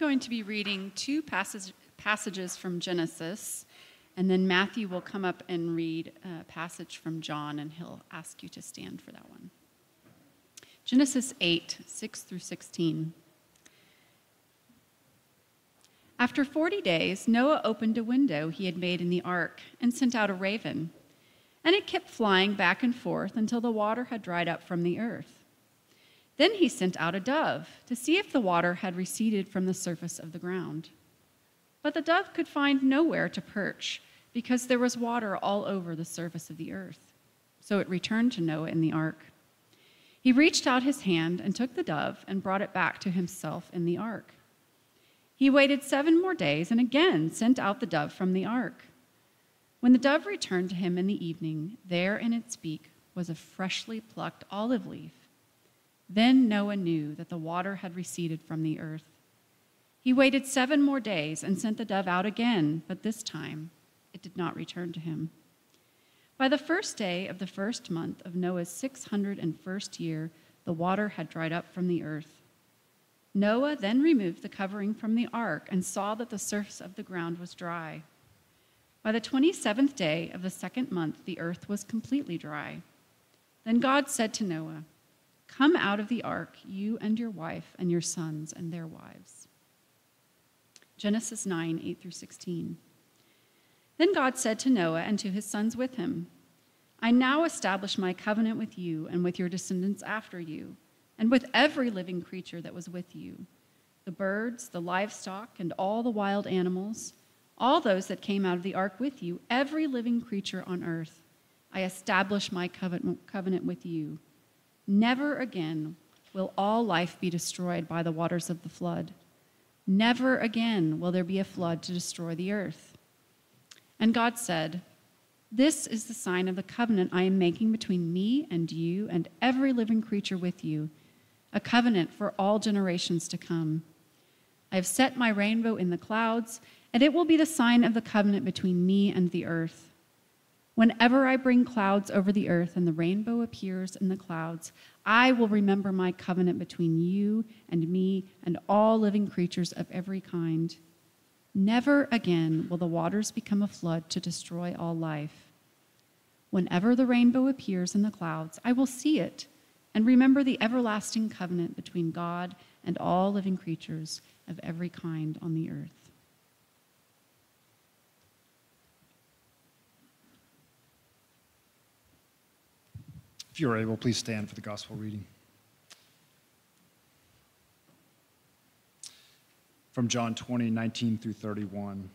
going to be reading two passage, passages from Genesis, and then Matthew will come up and read a passage from John, and he'll ask you to stand for that one. Genesis 8, 6 through 16. After 40 days, Noah opened a window he had made in the ark and sent out a raven, and it kept flying back and forth until the water had dried up from the earth. Then he sent out a dove to see if the water had receded from the surface of the ground. But the dove could find nowhere to perch because there was water all over the surface of the earth. So it returned to Noah in the ark. He reached out his hand and took the dove and brought it back to himself in the ark. He waited seven more days and again sent out the dove from the ark. When the dove returned to him in the evening, there in its beak was a freshly plucked olive leaf. Then Noah knew that the water had receded from the earth. He waited seven more days and sent the dove out again, but this time it did not return to him. By the first day of the first month of Noah's 601st year, the water had dried up from the earth. Noah then removed the covering from the ark and saw that the surface of the ground was dry. By the 27th day of the second month, the earth was completely dry. Then God said to Noah, Come out of the ark, you and your wife, and your sons and their wives. Genesis 9, 8 through 16. Then God said to Noah and to his sons with him, I now establish my covenant with you and with your descendants after you, and with every living creature that was with you the birds, the livestock, and all the wild animals, all those that came out of the ark with you, every living creature on earth. I establish my covenant with you Never again will all life be destroyed by the waters of the flood. Never again will there be a flood to destroy the earth. And God said, This is the sign of the covenant I am making between me and you and every living creature with you, a covenant for all generations to come. I have set my rainbow in the clouds, and it will be the sign of the covenant between me and the earth. Whenever I bring clouds over the earth and the rainbow appears in the clouds, I will remember my covenant between you and me and all living creatures of every kind. Never again will the waters become a flood to destroy all life. Whenever the rainbow appears in the clouds, I will see it and remember the everlasting covenant between God and all living creatures of every kind on the earth. If you're able, please stand for the gospel reading. From John 20, 19 through 31.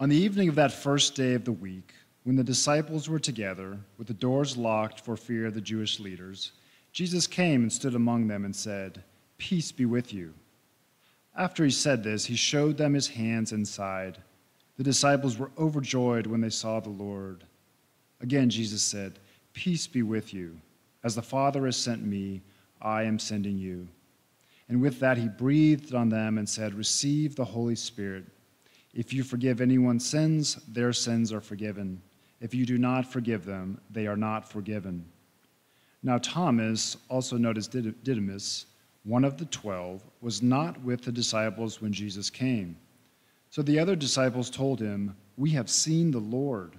On the evening of that first day of the week, when the disciples were together, with the doors locked for fear of the Jewish leaders, Jesus came and stood among them and said, Peace be with you. After he said this, he showed them his hands and side. The disciples were overjoyed when they saw the Lord. Again, Jesus said, Peace be with you. As the Father has sent me, I am sending you. And with that, he breathed on them and said, Receive the Holy Spirit. If you forgive anyone's sins, their sins are forgiven. If you do not forgive them, they are not forgiven. Now, Thomas, also known as Didymus, one of the twelve, was not with the disciples when Jesus came. So the other disciples told him, We have seen the Lord.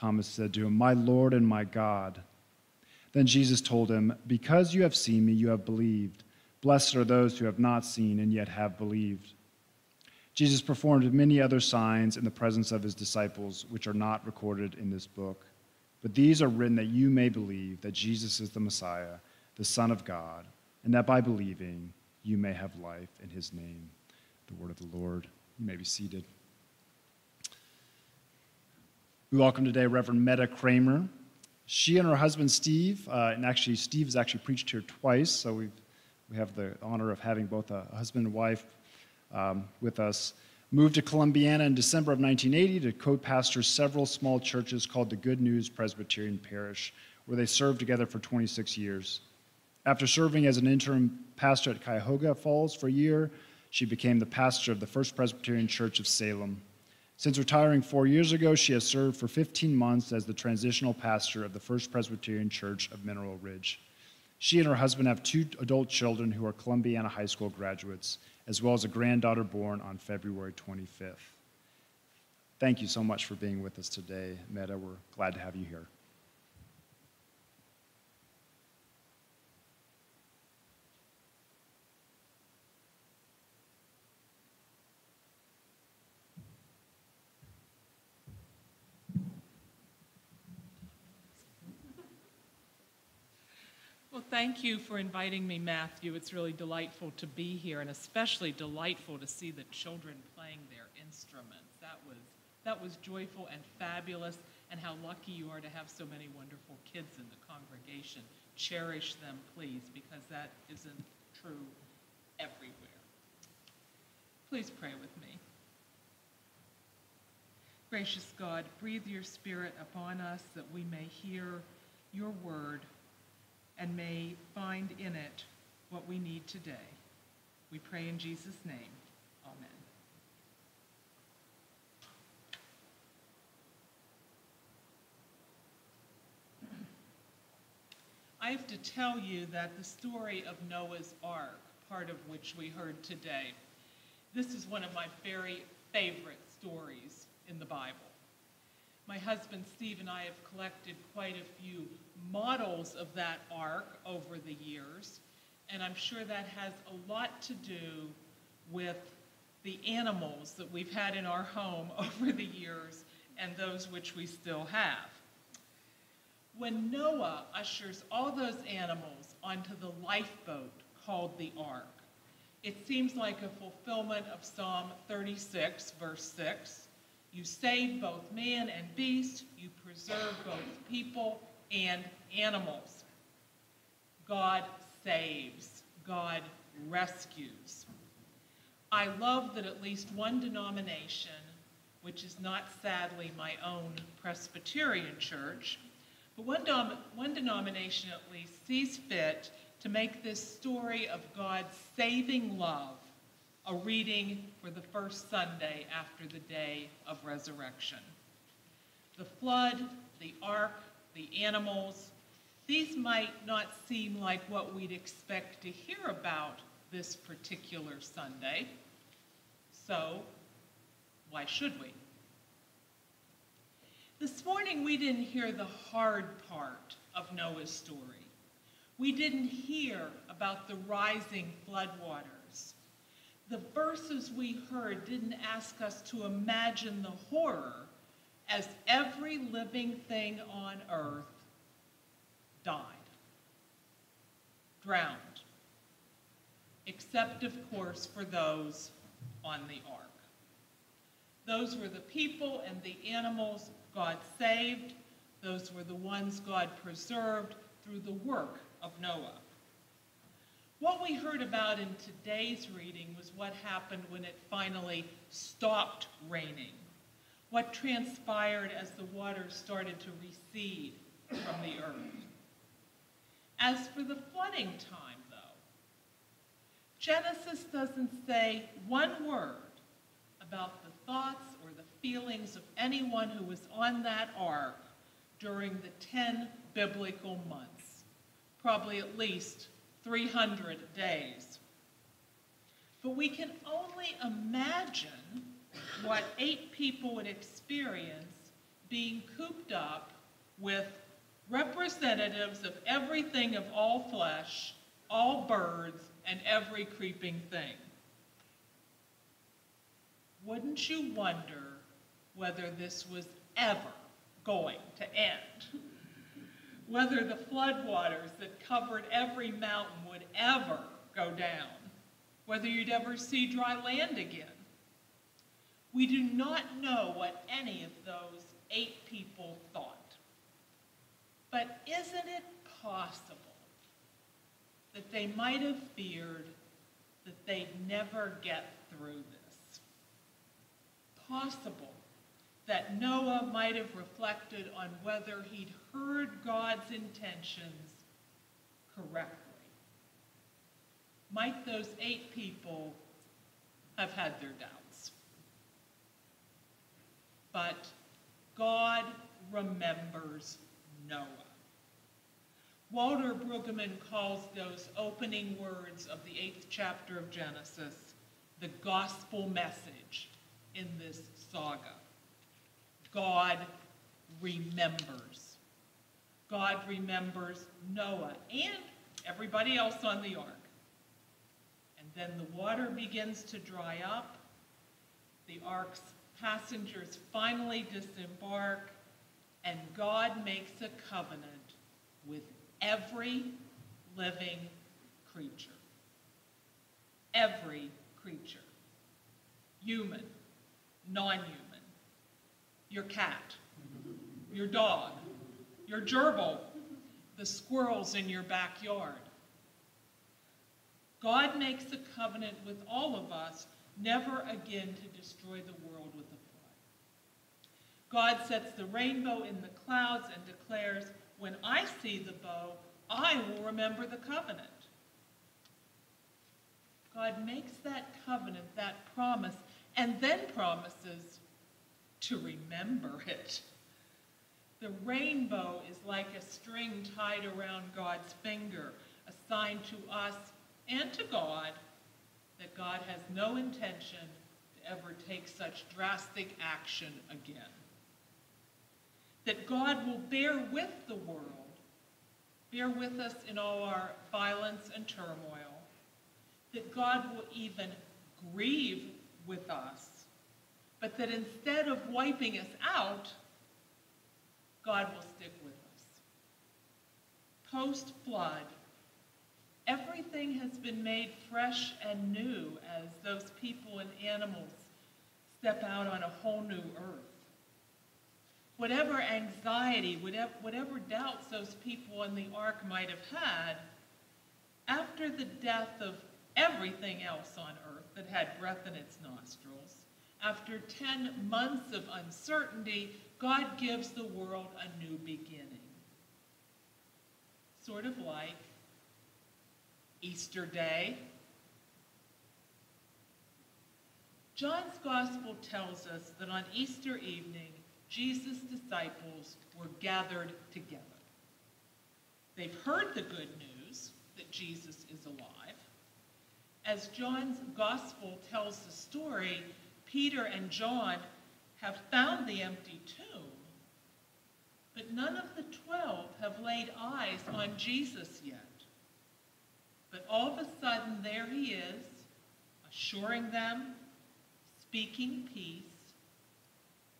Thomas said to him, My Lord and my God. Then Jesus told him, Because you have seen me, you have believed. Blessed are those who have not seen and yet have believed. Jesus performed many other signs in the presence of his disciples, which are not recorded in this book. But these are written that you may believe that Jesus is the Messiah, the Son of God, and that by believing you may have life in his name. The word of the Lord. You may be seated. We welcome today Reverend Meta Cramer. She and her husband Steve, uh, and actually Steve has actually preached here twice, so we we have the honor of having both a husband and wife um, with us, moved to Columbiana in December of 1980 to co pastor several small churches called the Good News Presbyterian Parish, where they served together for 26 years. After serving as an interim pastor at Cuyahoga Falls for a year, she became the pastor of the First Presbyterian Church of Salem. Since retiring four years ago, she has served for 15 months as the transitional pastor of the First Presbyterian Church of Mineral Ridge. She and her husband have two adult children who are Columbiana High School graduates, as well as a granddaughter born on February 25th. Thank you so much for being with us today, Meta. We're glad to have you here. Thank you for inviting me, Matthew. It's really delightful to be here, and especially delightful to see the children playing their instruments. That was, that was joyful and fabulous, and how lucky you are to have so many wonderful kids in the congregation. Cherish them, please, because that isn't true everywhere. Please pray with me. Gracious God, breathe your Spirit upon us that we may hear your word and may find in it what we need today. We pray in Jesus' name. Amen. I have to tell you that the story of Noah's Ark, part of which we heard today, this is one of my very favorite stories in the Bible. My husband Steve and I have collected quite a few models of that ark over the years, and I'm sure that has a lot to do with the animals that we've had in our home over the years and those which we still have. When Noah ushers all those animals onto the lifeboat called the ark, it seems like a fulfillment of Psalm 36, verse 6. You save both man and beast, you preserve both people and animals. God saves, God rescues. I love that at least one denomination, which is not sadly my own Presbyterian church, but one, one denomination at least sees fit to make this story of God's saving love a reading for the first Sunday after the day of resurrection. The flood, the ark, the animals, these might not seem like what we'd expect to hear about this particular Sunday. So, why should we? This morning, we didn't hear the hard part of Noah's story. We didn't hear about the rising floodwaters. The verses we heard didn't ask us to imagine the horror as every living thing on earth died, drowned, except, of course, for those on the ark. Those were the people and the animals God saved. Those were the ones God preserved through the work of Noah. What we heard about in today's reading was what happened when it finally stopped raining what transpired as the waters started to recede from the earth. As for the flooding time, though, Genesis doesn't say one word about the thoughts or the feelings of anyone who was on that ark during the 10 biblical months, probably at least 300 days. But we can only imagine what eight people would experience being cooped up with representatives of everything of all flesh, all birds, and every creeping thing. Wouldn't you wonder whether this was ever going to end? Whether the floodwaters that covered every mountain would ever go down? Whether you'd ever see dry land again? We do not know what any of those eight people thought. But isn't it possible that they might have feared that they'd never get through this. Possible that Noah might have reflected on whether he'd heard God's intentions correctly. Might those eight people have had their doubts? But God remembers Noah. Walter Brueggemann calls those opening words of the eighth chapter of Genesis the gospel message in this saga. God remembers. God remembers Noah and everybody else on the ark. And then the water begins to dry up. The ark's passengers finally disembark, and God makes a covenant with every living creature. Every creature. Human, non human. Your cat, your dog, your gerbil, the squirrels in your backyard. God makes a covenant with all of us never again to destroy the world with a flood. God sets the rainbow in the clouds and declares, when I see the bow, I will remember the covenant. God makes that covenant, that promise, and then promises to remember it. The rainbow is like a string tied around God's finger, a sign to us and to God that God has no intention to ever take such drastic action again. That God will bear with the world, bear with us in all our violence and turmoil, that God will even grieve with us, but that instead of wiping us out, God will stick with us. Post flood, everything has been made fresh and new as those people and animals step out on a whole new earth whatever anxiety, whatever, whatever doubts those people in the ark might have had, after the death of everything else on earth that had breath in its nostrils, after 10 months of uncertainty, God gives the world a new beginning. Sort of like Easter Day. John's Gospel tells us that on Easter evening, Jesus' disciples were gathered together. They've heard the good news that Jesus is alive. As John's gospel tells the story, Peter and John have found the empty tomb, but none of the twelve have laid eyes on Jesus yet. But all of a sudden, there he is, assuring them, speaking peace,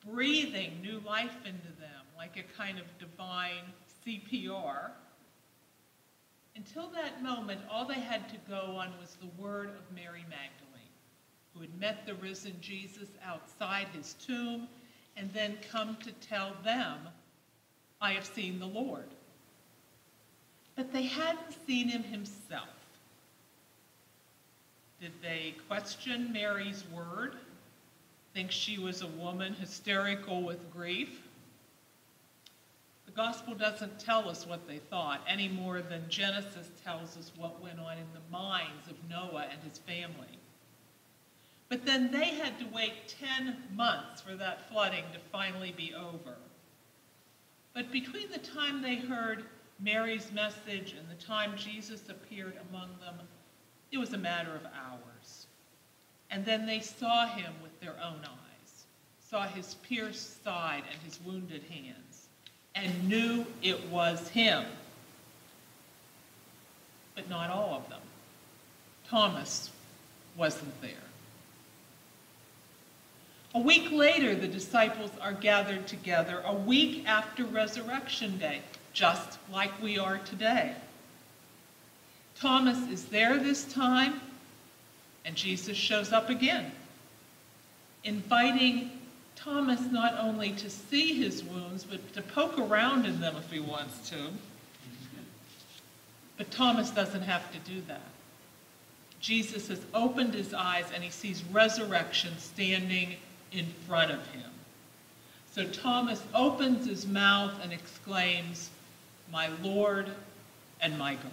breathing new life into them like a kind of divine CPR. Until that moment, all they had to go on was the word of Mary Magdalene, who had met the risen Jesus outside his tomb and then come to tell them, I have seen the Lord. But they hadn't seen him himself. Did they question Mary's word? think she was a woman hysterical with grief. The gospel doesn't tell us what they thought any more than Genesis tells us what went on in the minds of Noah and his family. But then they had to wait 10 months for that flooding to finally be over. But between the time they heard Mary's message and the time Jesus appeared among them, it was a matter of hours. And then they saw him with their own eyes, saw his pierced side and his wounded hands, and knew it was him. But not all of them. Thomas wasn't there. A week later, the disciples are gathered together, a week after Resurrection Day, just like we are today. Thomas is there this time, and Jesus shows up again, inviting Thomas not only to see his wounds, but to poke around in them if he wants to. But Thomas doesn't have to do that. Jesus has opened his eyes and he sees resurrection standing in front of him. So Thomas opens his mouth and exclaims, My Lord and my God.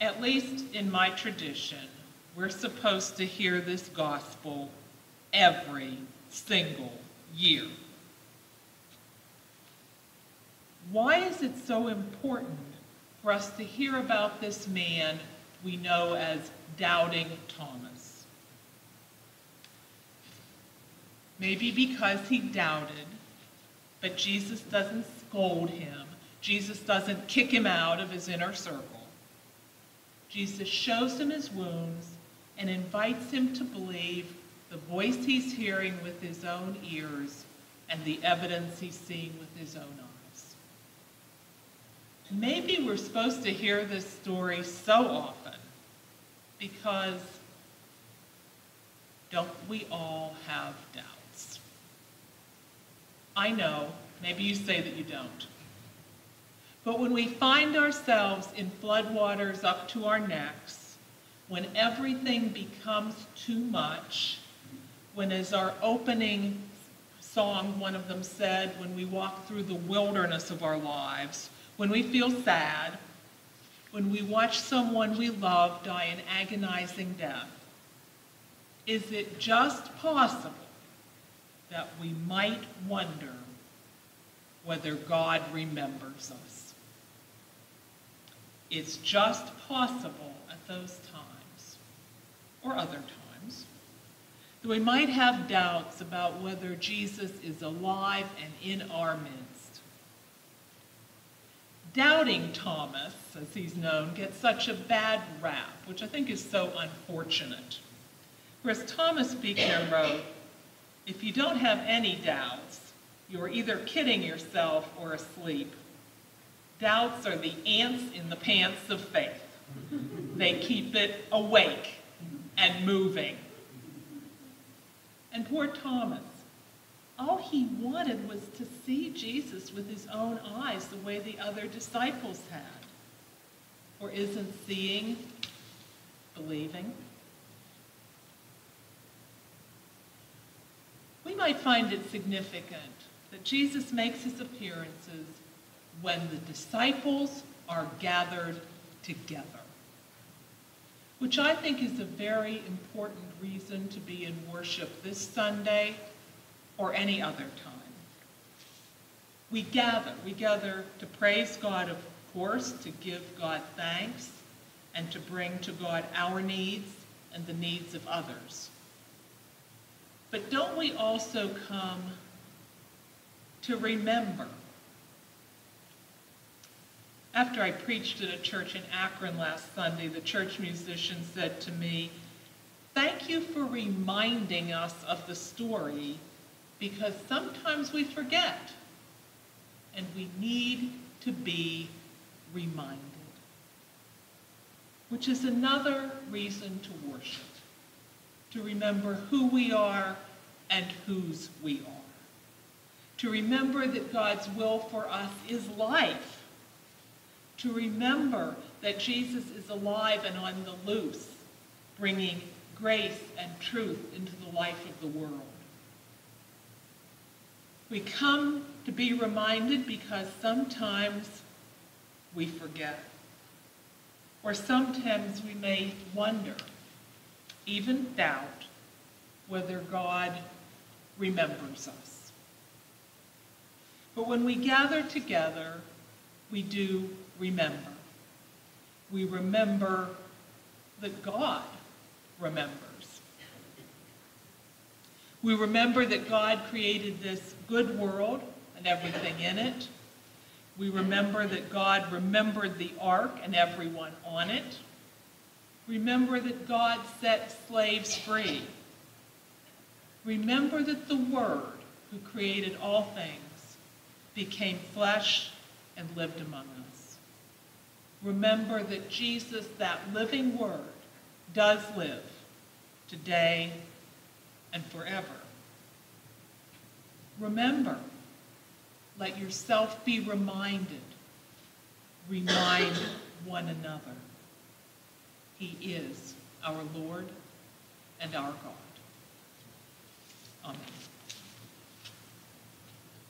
At least in my tradition, we're supposed to hear this gospel every single year. Why is it so important for us to hear about this man we know as Doubting Thomas? Maybe because he doubted, but Jesus doesn't scold him. Jesus doesn't kick him out of his inner circle. Jesus shows him his wounds and invites him to believe the voice he's hearing with his own ears and the evidence he's seeing with his own eyes. Maybe we're supposed to hear this story so often because don't we all have doubts? I know, maybe you say that you don't. But when we find ourselves in floodwaters up to our necks, when everything becomes too much, when, as our opening song, one of them said, when we walk through the wilderness of our lives, when we feel sad, when we watch someone we love die an agonizing death, is it just possible that we might wonder whether God remembers us? It's just possible at those times, or other times, that we might have doubts about whether Jesus is alive and in our midst. Doubting Thomas, as he's known, gets such a bad rap, which I think is so unfortunate. Whereas Thomas Buechner wrote, if you don't have any doubts, you're either kidding yourself or asleep. Doubts are the ants in the pants of faith. They keep it awake and moving. And poor Thomas, all he wanted was to see Jesus with his own eyes the way the other disciples had. Or isn't seeing believing? We might find it significant that Jesus makes his appearances when the disciples are gathered together, which I think is a very important reason to be in worship this Sunday or any other time. We gather. We gather to praise God, of course, to give God thanks, and to bring to God our needs and the needs of others. But don't we also come to remember? After I preached at a church in Akron last Sunday, the church musician said to me, Thank you for reminding us of the story because sometimes we forget and we need to be reminded. Which is another reason to worship, to remember who we are and whose we are. To remember that God's will for us is life. To remember that Jesus is alive and on the loose, bringing grace and truth into the life of the world. We come to be reminded because sometimes we forget. Or sometimes we may wonder, even doubt, whether God remembers us. But when we gather together, we do remember. We remember that God remembers. We remember that God created this good world and everything in it. We remember that God remembered the ark and everyone on it. Remember that God set slaves free. Remember that the Word, who created all things, became flesh and lived among us. Remember that Jesus, that living Word, does live today and forever. Remember, let yourself be reminded. Remind one another. He is our Lord and our God. Amen.